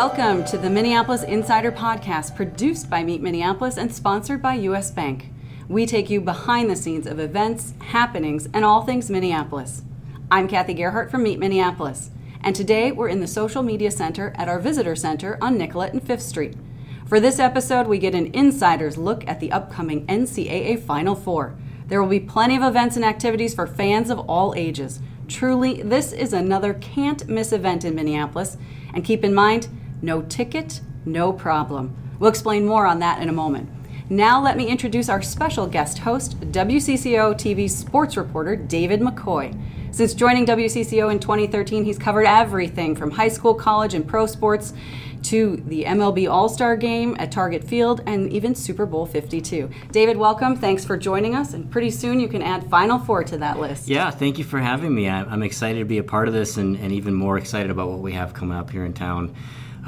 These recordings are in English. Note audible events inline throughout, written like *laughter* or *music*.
Welcome to the Minneapolis Insider Podcast, produced by Meet Minneapolis and sponsored by US Bank. We take you behind the scenes of events, happenings, and all things Minneapolis. I'm Kathy Gerhart from Meet Minneapolis, and today we're in the Social Media Center at our Visitor Center on Nicollet and Fifth Street. For this episode, we get an insider's look at the upcoming NCAA Final Four. There will be plenty of events and activities for fans of all ages. Truly, this is another can't miss event in Minneapolis. And keep in mind, no ticket, no problem. We'll explain more on that in a moment. Now, let me introduce our special guest host, WCCO TV sports reporter David McCoy. Since joining WCCO in 2013, he's covered everything from high school, college, and pro sports to the MLB All Star game at Target Field and even Super Bowl 52. David, welcome. Thanks for joining us. And pretty soon you can add Final Four to that list. Yeah, thank you for having me. I'm excited to be a part of this and, and even more excited about what we have coming up here in town.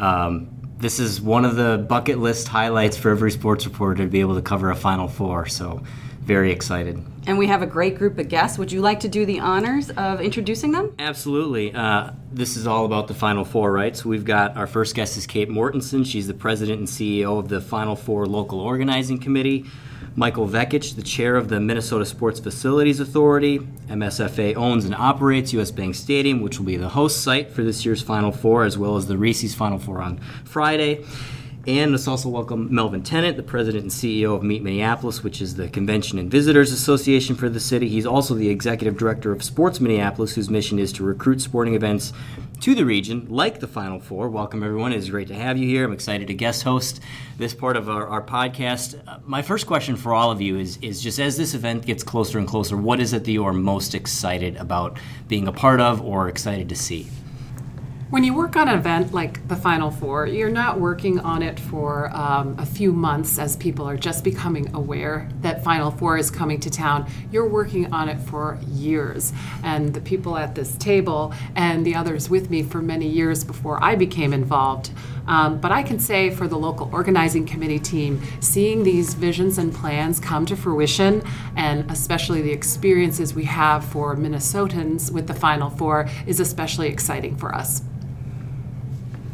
Um, this is one of the bucket list highlights for every sports reporter to be able to cover a Final Four. So, very excited. And we have a great group of guests. Would you like to do the honors of introducing them? Absolutely. Uh, this is all about the Final Four, right? So we've got our first guest is Kate Mortenson. She's the president and CEO of the Final Four Local Organizing Committee. Michael Vekich, the chair of the Minnesota Sports Facilities Authority. MSFA owns and operates US Bank Stadium, which will be the host site for this year's Final Four, as well as the Reese's Final Four on Friday. And let's also welcome Melvin Tennant, the president and CEO of Meet Minneapolis, which is the Convention and Visitors Association for the city. He's also the executive director of Sports Minneapolis, whose mission is to recruit sporting events to the region, like the Final Four. Welcome, everyone. It is great to have you here. I'm excited to guest host this part of our, our podcast. Uh, my first question for all of you is, is just as this event gets closer and closer, what is it that you are most excited about being a part of or excited to see? When you work on an event like the Final Four, you're not working on it for um, a few months as people are just becoming aware that Final Four is coming to town. You're working on it for years. And the people at this table and the others with me for many years before I became involved. Um, but I can say for the local organizing committee team, seeing these visions and plans come to fruition, and especially the experiences we have for Minnesotans with the Final Four, is especially exciting for us.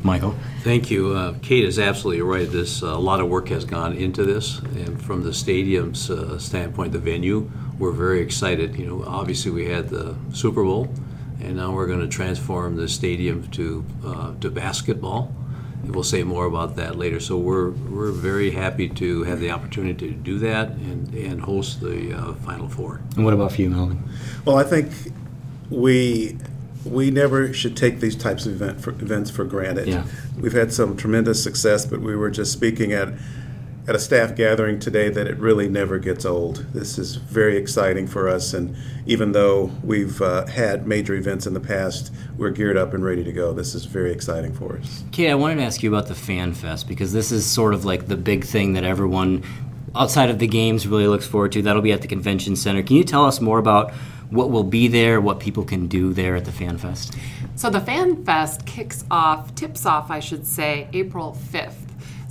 Michael. Thank you. Uh, Kate is absolutely right. This uh, a lot of work has gone into this, and from the stadium's uh, standpoint, the venue, we're very excited. You know, obviously we had the Super Bowl, and now we're going to transform the stadium to uh, to basketball. And we'll say more about that later. So we're we're very happy to have the opportunity to do that and and host the uh, Final Four. And what about for you, Melvin? Well, I think we we never should take these types of event for, events for granted. Yeah. We've had some tremendous success, but we were just speaking at at a staff gathering today that it really never gets old. This is very exciting for us, and even though we've uh, had major events in the past, we're geared up and ready to go. This is very exciting for us. Kate, I wanted to ask you about the Fan Fest because this is sort of like the big thing that everyone outside of the games really looks forward to. That'll be at the convention center. Can you tell us more about what will be there, what people can do there at the Fan Fest? So the Fan Fest kicks off, tips off, I should say, April 5th.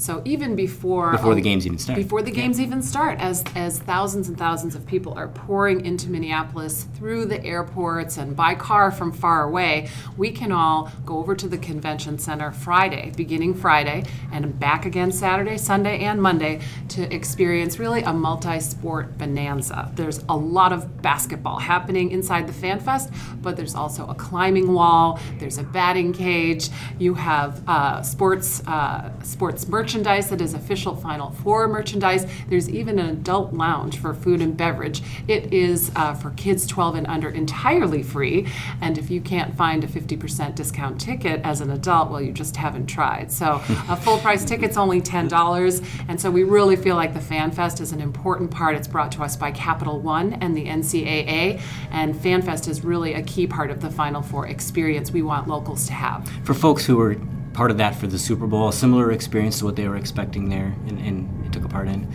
So even before before the games even start, before the games yeah. even start, as as thousands and thousands of people are pouring into Minneapolis through the airports and by car from far away, we can all go over to the convention center Friday, beginning Friday, and back again Saturday, Sunday, and Monday to experience really a multi-sport bonanza. There's a lot of basketball happening inside the Fan Fest, but there's also a climbing wall. There's a batting cage. You have uh, sports uh, sports merch merchandise that is official Final Four merchandise. There's even an adult lounge for food and beverage. It is uh, for kids 12 and under entirely free. And if you can't find a 50% discount ticket as an adult, well, you just haven't tried. So *laughs* a full price ticket's only $10. And so we really feel like the Fan Fest is an important part. It's brought to us by Capital One and the NCAA. And Fan Fest is really a key part of the Final Four experience we want locals to have. For folks who are part of that for the Super Bowl, a similar experience to what they were expecting there and, and took a part in?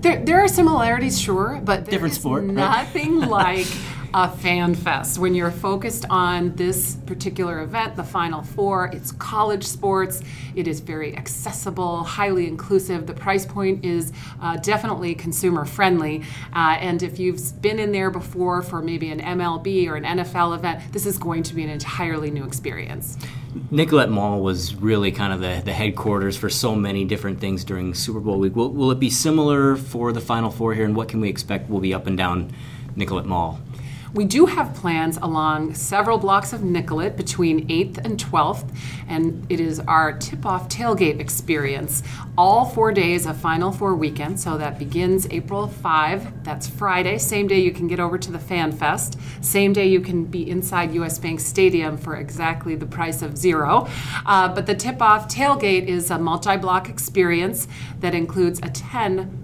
There, there are similarities, sure, but different sport. Nothing right? like *laughs* a fan fest. When you're focused on this particular event, the Final Four, it's college sports. It is very accessible, highly inclusive. The price point is uh, definitely consumer friendly. Uh, and if you've been in there before for maybe an MLB or an NFL event, this is going to be an entirely new experience. Nicollet Mall was really kind of the, the headquarters for so many different things during Super Bowl week. Will, will it be similar for the Final Four here, and what can we expect will be up and down Nicollet Mall? We do have plans along several blocks of Nicollet between 8th and 12th, and it is our tip off tailgate experience all four days of Final Four weekend. So that begins April 5, that's Friday. Same day you can get over to the Fan Fest. Same day you can be inside US Bank Stadium for exactly the price of zero. Uh, but the tip off tailgate is a multi block experience that includes a 10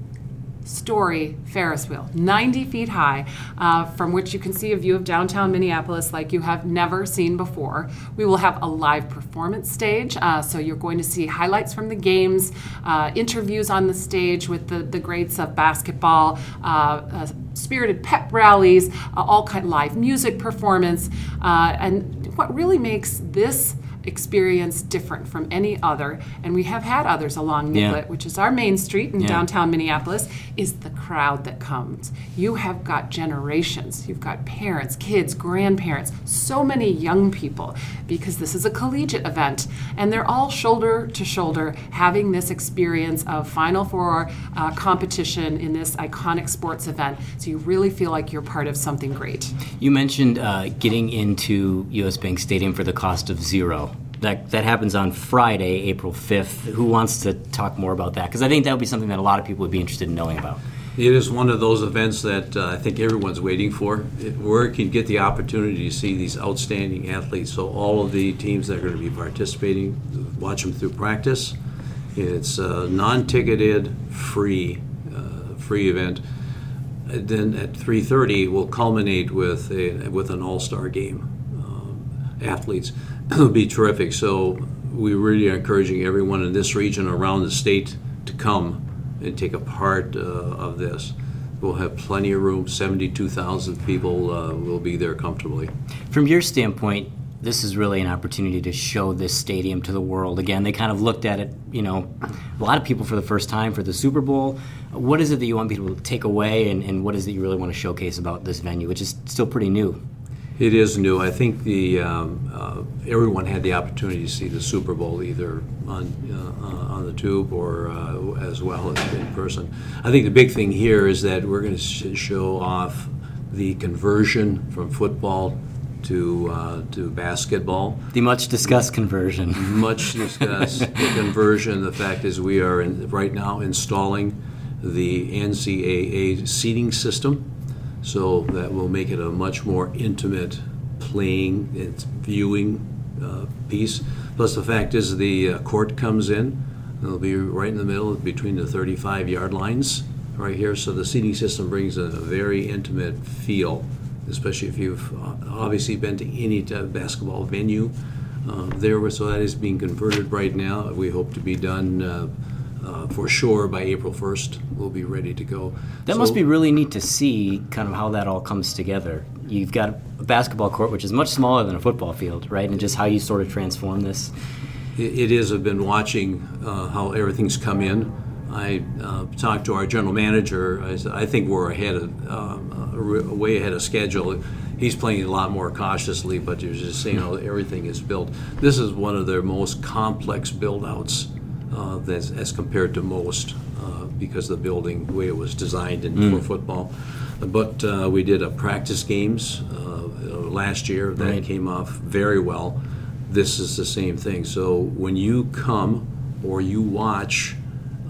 story Ferris wheel, 90 feet high, uh, from which you can see a view of downtown Minneapolis like you have never seen before. We will have a live performance stage, uh, so you're going to see highlights from the games, uh, interviews on the stage with the, the greats of basketball, uh, uh, spirited pep rallies, uh, all kind of live music performance, and what really makes this experience different from any other, and we have had others along Nicollet, yeah. which is our main street in yeah. downtown Minneapolis, is the crowd that comes. You have got generations. You've got parents, kids, grandparents, so many young people, because this is a collegiate event, and they're all shoulder to shoulder having this experience of Final Four uh, competition in this iconic sports event. So you really feel like you're part of something great. You mentioned uh, getting into US Bank Stadium for the cost of zero that that happens on Friday, April 5th. Who wants to talk more about that? Because I think that would be something that a lot of people would be interested in knowing about. It is one of those events that uh, I think everyone's waiting for, where you can get the opportunity to see these outstanding athletes. So all of the teams that are going to be participating, watch them through practice. It's a non-ticketed, free, uh, free event. And then at 3:30, we'll culminate with a with an all-star game. Um, athletes would *clears throat* be terrific. So we really are encouraging everyone in this region around the state to come and take a part uh, of this. We'll have plenty of room. 72,000 people uh, will be there comfortably. From your standpoint, this is really an opportunity to show this stadium to the world. Again, they kind of looked at it, you know, a lot of people for the first time for the Super Bowl. What is it that you want people to take away, and, and what is it you really want to showcase about this venue, which is still pretty new? It is new. I think the um, uh, everyone had the opportunity to see the Super Bowl either on uh, on the tube or uh, as well as in person. I think the big thing here is that we're going to sh- show off the conversion from football to uh, to basketball. The much discussed conversion. *laughs* Much discussed the conversion. The fact is, we are in, right now installing the NCAA seating system so that will make it a much more intimate playing, it's viewing uh, piece. Plus, the fact is, the uh, court comes in. It'll be right in the middle between the 35 yard lines right here. So the seating system brings a, very intimate feel, especially if you've uh, obviously been to any basketball venue. Uh, there, so that is being converted right now. We hope to be done uh, for sure by April 1st we'll be ready to go. That so, must be really neat to see kind of how that all comes together. You've got a basketball court which is much smaller than a football field, right? And just how you sort of transform this. it, it is. I've been watching uh, how everything's come in. I uh, talked to our general manager. I, said, I think we're ahead of, um, way ahead of schedule. He's playing a lot more cautiously, but you're just saying, how everything is built. This is one of their most complex build outs uh, as, as, compared to most uh, because of the building, the way it was designed in, mm. for football. But uh, we did a practice games uh, last year that right. came off very well. This is the same thing. So when you come or you watch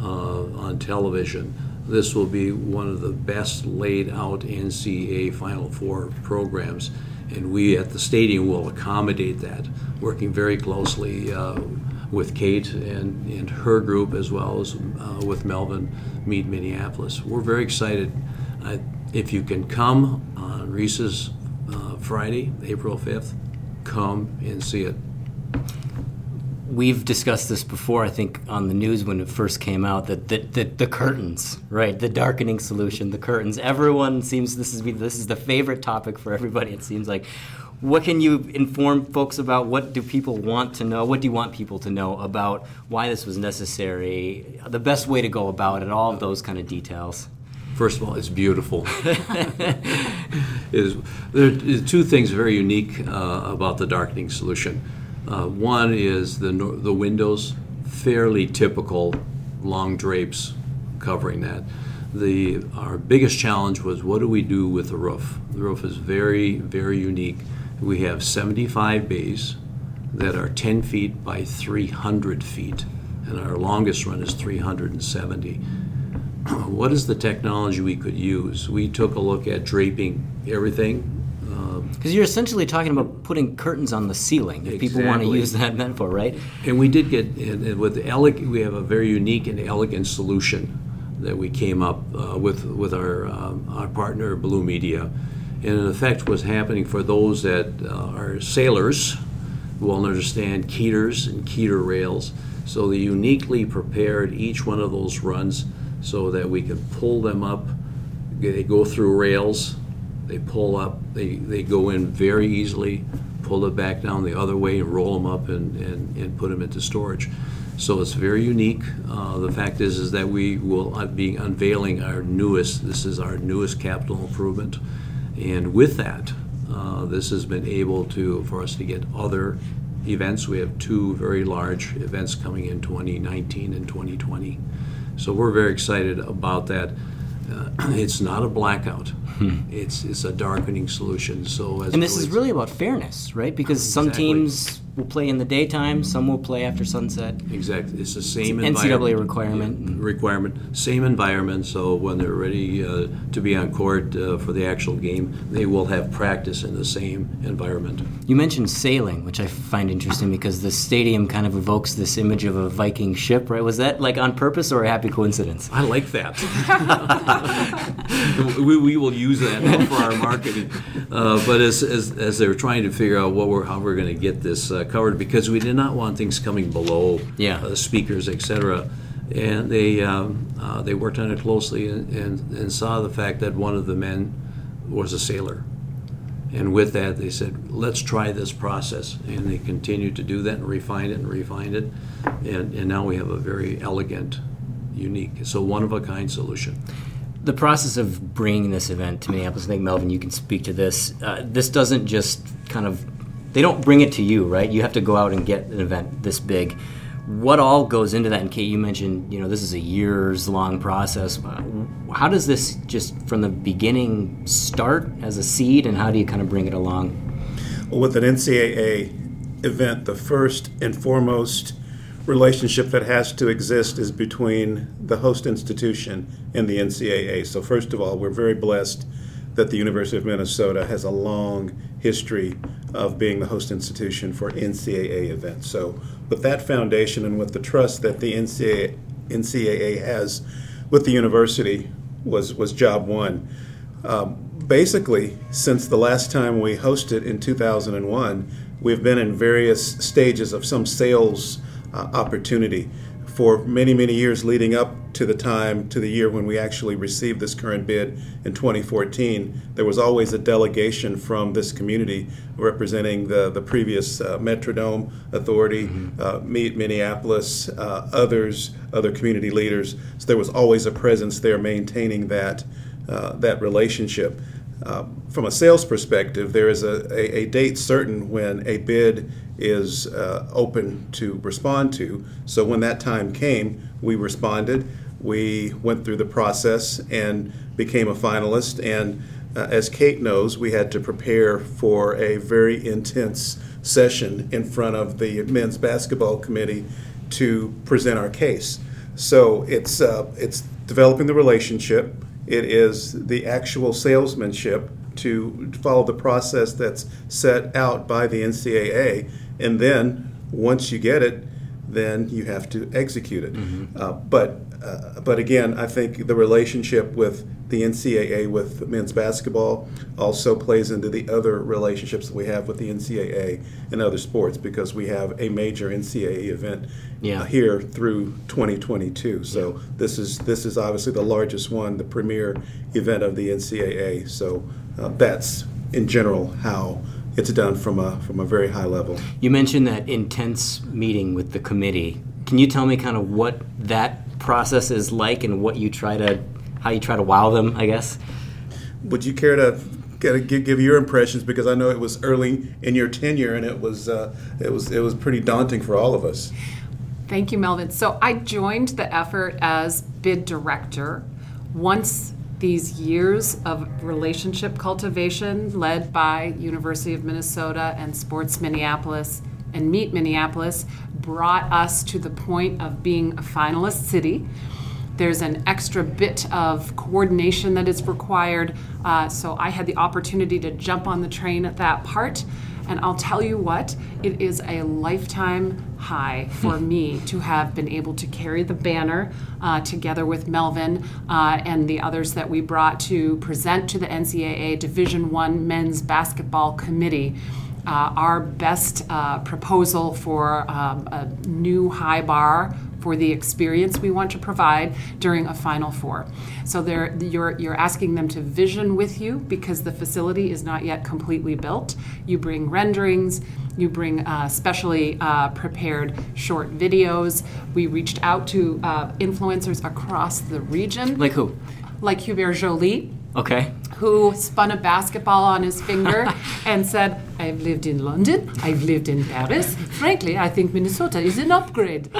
uh, on television, this will be one of the best laid out NCAA Final Four programs, and we at the stadium will accommodate that, working very closely uh, with Kate and, and her group as well as uh, with Melvin Meet Minneapolis. We're very excited. if you can come on Reese's uh, Friday, April 5th, come and see it. we've discussed this before, I think, on the news when it first came out that the, the, the, curtains, right? The darkening solution, the curtains. Everyone seems this is this is the favorite topic for everybody. It seems like. What can you inform folks about? What do people want to know? What do you want people to know about why this was necessary? The best way to go about it, all of those kind of details. First of all, it's beautiful. is there are two things very unique uh, about the darkening solution. Uh, one is the the windows, fairly typical, long drapes covering that. The our biggest challenge was what do we do with the roof? The roof is very very unique. We have 75 bays that are 10 feet by 300 feet, and our longest run is 370 *clears throat* what is the technology we could use? We took a look at draping everything. Because um, you're essentially talking about putting curtains on the ceiling. If exactly. people want to use that *laughs* metaphor, right? And we did get and with elegant. We have a very unique and elegant solution that we came up uh, with with our um, our partner Blue Media, and in effect, what's happening for those that uh, are sailors will understand Keders and Keder rails. So they uniquely prepared each one of those runs so that we can pull them up. They go through rails, they pull up, they, they go in very easily, pull it back down the other way and roll them up and, and, and put them into storage. So it's very unique. Uh, the fact is, is that we will be unveiling our newest. This is our newest capital improvement, and with that, uh, this has been able to for us to get other events. We have two very large events coming in 2019 and 2020. So we're very excited about that. Uh, *clears throat* it's not a blackout. Hmm. It's it's a darkening solution. So and this is really about fairness, right? Because some exactly. teams will play in the daytime, some will play after sunset. Exactly, it's the same it's NCAA requirement. Requirement, same environment. So when they're ready uh, to be on court uh, for the actual game, they will have practice in the same environment. You mentioned sailing, which I find interesting because the stadium kind of evokes this image of a Viking ship, right? Was that like on purpose or a happy coincidence? I like that. *laughs* we, we will use that for our marketing. Uh, but as, as, as they're trying to figure out what we're, how we're going to get this uh, covered, because we did not want things coming below yeah. uh, speakers, etc. And they um, uh, they worked on it closely and, and, and saw the fact that one of the men was a sailor. And with that, they said, let's try this process. And they continued to do that and refine it and refine it. And, and now we have a very elegant, unique, so one of a kind solution the process of bringing this event to Minneapolis, I think Melvin, you can speak to this. Uh, this doesn't just kind of they don't bring it to you, right? You have to go out and get an event this big. What all goes into that? And Kate, you mentioned, you know, this is a years long process. Uh, how does this just from the beginning start as a seed, and how do you kind of bring it along? Well, with an NCAA event, the first and foremost relationship that has to exist is between the host institution and the NCAA. So, first of all, we're very blessed that the University of Minnesota has a long history of being the host institution for NCAA events. So, with that foundation and with the trust that the NCAA, NCAA has with the university, was was job one. Um, basically, since the last time we hosted in 2001, we've been in various stages of some sales uh, opportunity for many, many years leading up to the time, to the year when we actually received this current bid in 2014. There was always a delegation from this community representing the, the previous uh, Metrodome Authority, mm-hmm. uh, Meet Minneapolis, uh, others, other community leaders. So there was always a presence there maintaining that, uh, that relationship. Uh, from a sales perspective, there is a, a, a, date certain when a bid is uh, open to respond to. So when that time came, we responded. We went through the process and became a finalist. And uh, as Kate knows, we had to prepare for a very intense session in front of the men's basketball committee to present our case. So it's uh, it's developing the relationship it is the actual salesmanship to follow the process that's set out by the NCAA. And then once you get it, then you have to execute it. Mm-hmm. Uh, but uh, but again, I think the relationship with the NCAA with men's basketball also plays into the other relationships that we have with the NCAA and other sports because we have a major NCAA event Yeah. uh, here through 2022. So this is this is obviously the largest one, the premier event of the NCAA. So uh, that's in general how it's done from a from a very high level. You mentioned that intense meeting with the committee. Can you tell me kind of what that process is like and what you try to, how you try to wow them, I guess? Would you care to get a, give, give your impressions because I know it was early in your tenure and it was uh, it was it was pretty daunting for all of us. Thank you, Melvin. So I joined the effort as bid director once these years of relationship cultivation led by University of Minnesota and Sports Minneapolis and Meet Minneapolis brought us to the point of being a finalist city. There's an extra bit of coordination that is required. Uh, so I had the opportunity to jump on the train at that part. And I'll tell you what, it is a lifetime high *laughs* for me to have been able to carry the banner uh, together with Melvin uh, and the others that we brought to present to the NCAA Division One Men's Basketball Committee. Uh, our best uh, proposal for um, a new high bar for the experience we want to provide during a Final Four. So they're, you're, you're asking them to vision with you because the facility is not yet completely built. You bring renderings, you bring uh, specially uh, prepared short videos. We reached out to uh, influencers across the region, Like who? like Hubert Joly, Okay. who spun a basketball on his finger *laughs* and said, I've lived in London, I've lived in Paris. Frankly, I think Minnesota is an upgrade. *laughs*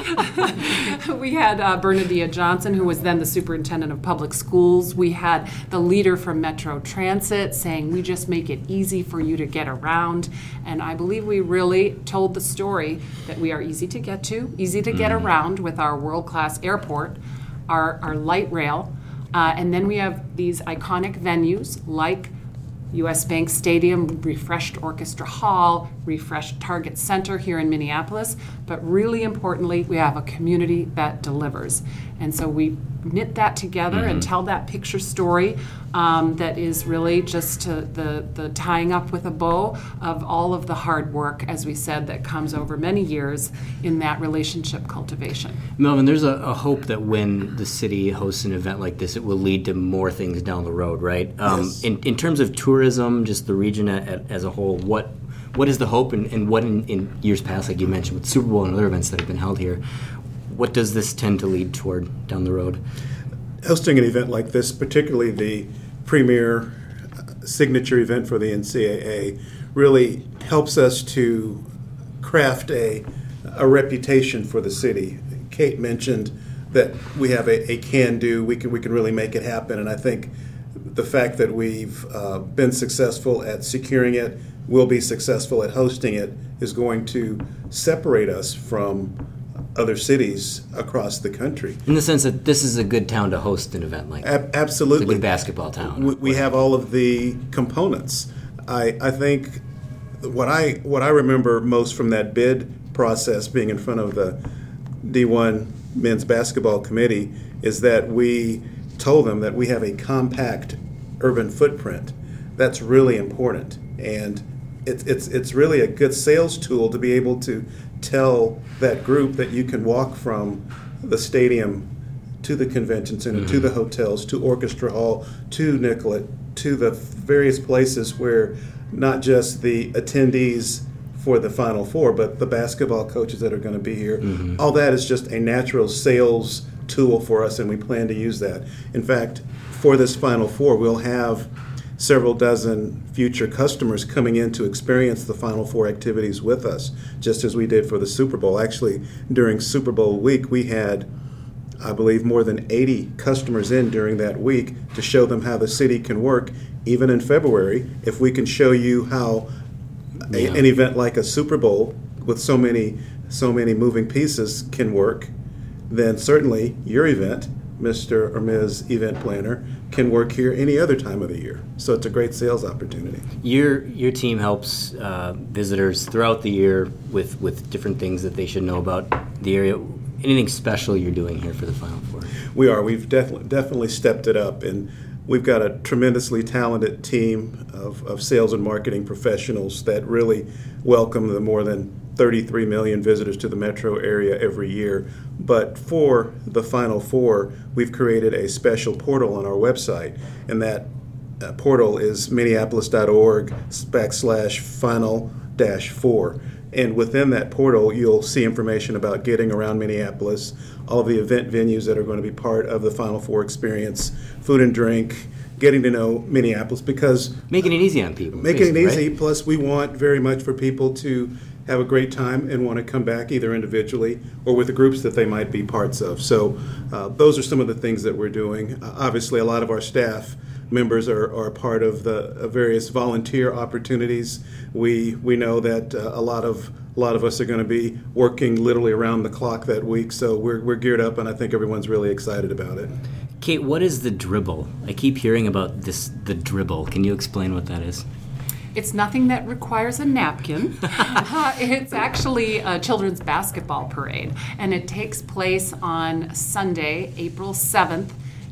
we had uh, Bernadeia Johnson, who was then the superintendent of public schools. We had the leader from Metro Transit saying, We just make it easy for you to get around. And I believe we really told the story that we are easy to get to, easy to get around with our world class airport, our, our light rail. Uh, and then we have these iconic venues like US Bank Stadium, refreshed Orchestra Hall, refreshed Target Center here in Minneapolis. But really importantly, we have a community that delivers. And so we knit that together and tell that picture story um, that is really just to the, the tying up with a bow of all of the hard work, as we said, that comes over many years in that relationship cultivation. Melvin, there's a, a hope that when the city hosts an event like this, it will lead to more things down the road, right? Um, Yes. in, in terms of tourism, just the region a, a- as a whole, what what is the hope and, and what in, in years past, like you mentioned, with Super Bowl and other events that have been held here, what does this tend to lead toward down the road? hosting an event like this, particularly the premier uh, signature event for the NCAA, really helps us to craft a, a reputation for the city. Kate mentioned that we have a, a can do, we can, we can really make it happen, and I think the fact that we've uh, been successful at securing it, will be successful at hosting it, is going to separate us from other cities across the country. In the sense that this is a good town to host an event like Ab- it's a absolutely. good basketball town. We, we have all of the components. I, I think what I what I remember most from that bid process being in front of the D1 men's basketball committee is that we told them that we have a compact urban footprint. That's really important, and it's it's it's really a good sales tool to be able to tell that group that you can walk from the stadium to the convention center, to mm-hmm. the hotels, to Orchestra Hall, to Nicollet, to the various places where not just the attendees for the Final Four, but the basketball coaches that are going to be here. Mm-hmm. All that is just a natural sales tool for us, and we plan to use that. In fact, for this Final Four, we'll have several dozen future customers coming in to experience the Final Four activities with us, just as we did for the Super Bowl. Actually, during Super Bowl week, we had I believe, more than 80 customers in during that week to show them how the city can work, even in February. If we can show you how a, Yeah. an event like a Super Bowl with so many so many moving pieces can work, then certainly your event, Mr. or Ms. Event Planner, can work here any other time of the year. So it's a great sales opportunity. Your your team helps uh, visitors throughout the year with with different things that they should know about the area. anything special you're doing here for the Final Four? We are. We've definitely definitely stepped it up, and we've got a tremendously talented team of, of sales and marketing professionals that really welcome the more than 33 million visitors to the metro area every year. But for the Final Four, we've created a special portal on our website, and that uh, portal is minneapolis.org backslash final dash four. And within that portal, you'll see information about getting around Minneapolis, all of the event venues that are going to be part of the Final Four experience, food and drink, getting to know Minneapolis because Making it easy on people. making it easy. right? Plus, we want very much for people to have a great time and want to come back either individually or with the groups that they might be parts of. So, uh, those are some of the things that we're doing. Uh, obviously, a lot of our staff members are, are part of the uh, various volunteer opportunities. We we know that uh, a lot of a lot of us are going to be working literally around the clock that week. So we're, we're geared up, and I think everyone's really excited about it. Kate, what is the dribble? I keep hearing about this, the dribble. Can you explain what that is? It's nothing that requires a napkin. *laughs* Uh, it's actually a children's basketball parade, and it takes place on Sunday, April 7th.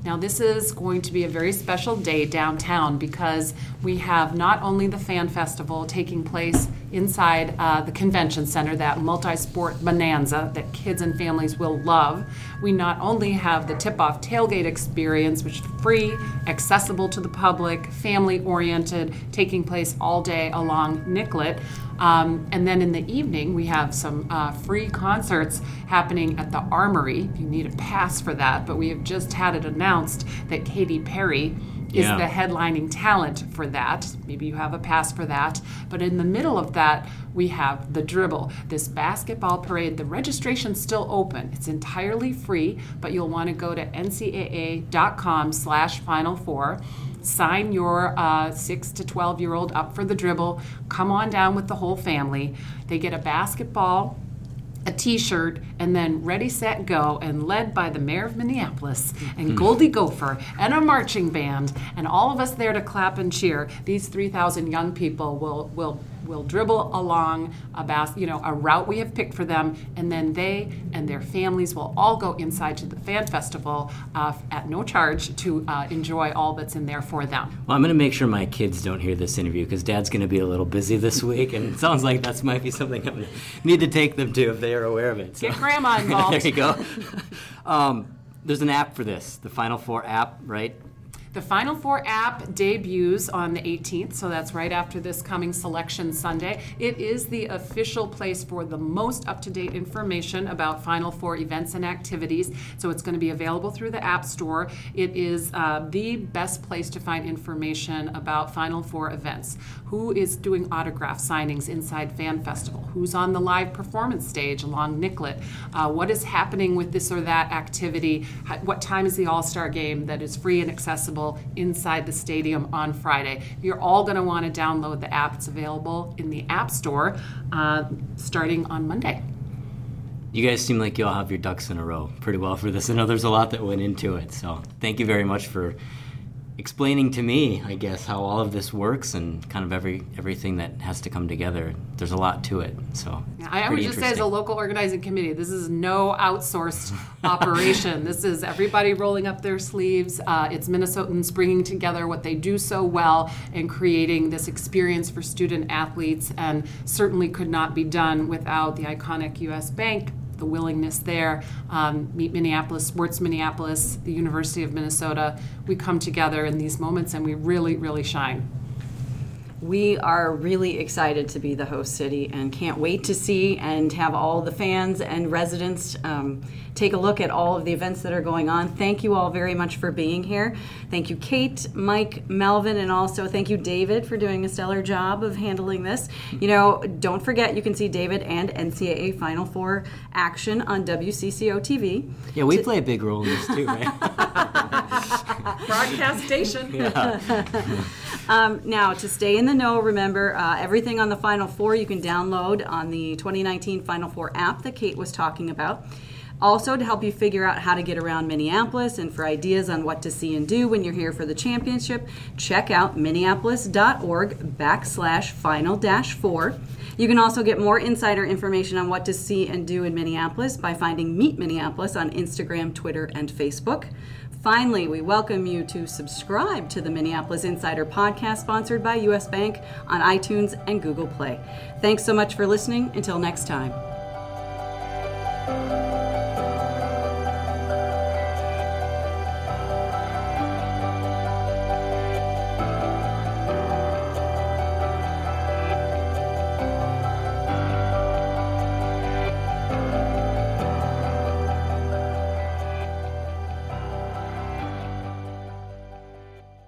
Now, this is going to be a very special day downtown because we have not only the Fan Festival taking place inside uh, the convention center, that multi sport bonanza that kids and families will love. We not only have the tip off tailgate experience, which is free, accessible to the public, family oriented, taking place all day along Nicollet. Um, and then in the evening, we have some uh, free concerts happening at the Armory. You need a pass for that, but we have just had it announced that Katy Perry is Yeah. the headlining talent for that. Maybe you have a pass for that. But in the middle of that, we have the dribble, this basketball parade. The registration's still open. It's entirely free, but you'll want to go to ncaa.com slash final four. Sign your uh, six to 12 year old up for the dribble. Come on down with the whole family. They get a basketball, a t-shirt and then ready set go and led by the mayor of minneapolis and Goldy Gopher and a marching band and all of us there to clap and cheer these 3000 young people will will will dribble along a bas- you know a route we have picked for them and then they and their families will all go inside to the fan festival uh, at no charge to uh, enjoy all that's in there for them Well, I'm going to make sure my kids don't hear this interview because Dad's going to be a little busy this week, and it sounds like that's might be something I need to take them to if they are aware of it. So. Get grandma involved. *laughs* there you go. *laughs* um, there's an app for this, the Final Four app, right? The Final Four app debuts on the 18th, so that's right after this coming Selection Sunday. It is the official place for the most up to date information about Final Four events and activities. So it's going to be available through the App Store. It is uh, the best place to find information about Final Four events. Who is doing autograph signings inside Fan Festival? Who's on the live performance stage along Nicollet? Uh, what is happening with this or that activity? What time is the All Star game that is free and accessible inside the stadium on Friday? You're all going to want to download the app. It's available in the App Store uh, starting on Monday. You guys seem like you all have your ducks in a row pretty well for this. I know there's a lot that went into it, so thank you very much for explaining to me, I guess, how all of this works and kind of every everything that has to come together. There's a lot to it, so I, would just say, as a local organizing committee, this is no outsourced *laughs* operation. This is everybody rolling up their sleeves. Uh, it's Minnesotans bringing together what they do so well and creating this experience for student athletes, and certainly could not be done without the iconic U.S. Bank. The willingness there, um, Meet Minneapolis, Sports Minneapolis, the University of Minnesota. We come together in these moments and we really, really shine. We are really excited to be the host city and can't wait to see and have all the fans and residents um, take a look at all of the events that are going on. Thank you all very much for being here. Thank you, Kate, Mike, Melvin, and also thank you, David, for doing a stellar job of handling this. You know, don't forget you can see David and NCAA Final Four action on WCCO TV. Yeah, we play a big role in this too, right? *laughs* Broadcast station. *laughs* *laughs* Um, now, to stay in the know, remember uh, everything on the Final Four you can download on the 2019 Final Four app that Kate was talking about. Also, to help you figure out how to get around Minneapolis and for ideas on what to see and do when you're here for the championship, check out minneapolis.org backslash final dash four. You can also get more insider information on what to see and do in Minneapolis by finding Meet Minneapolis on Instagram, Twitter, and Facebook. Finally, we welcome you to subscribe to the Minneapolis Insider podcast sponsored by US Bank on iTunes and Google Play. Thanks so much for listening. Until next time.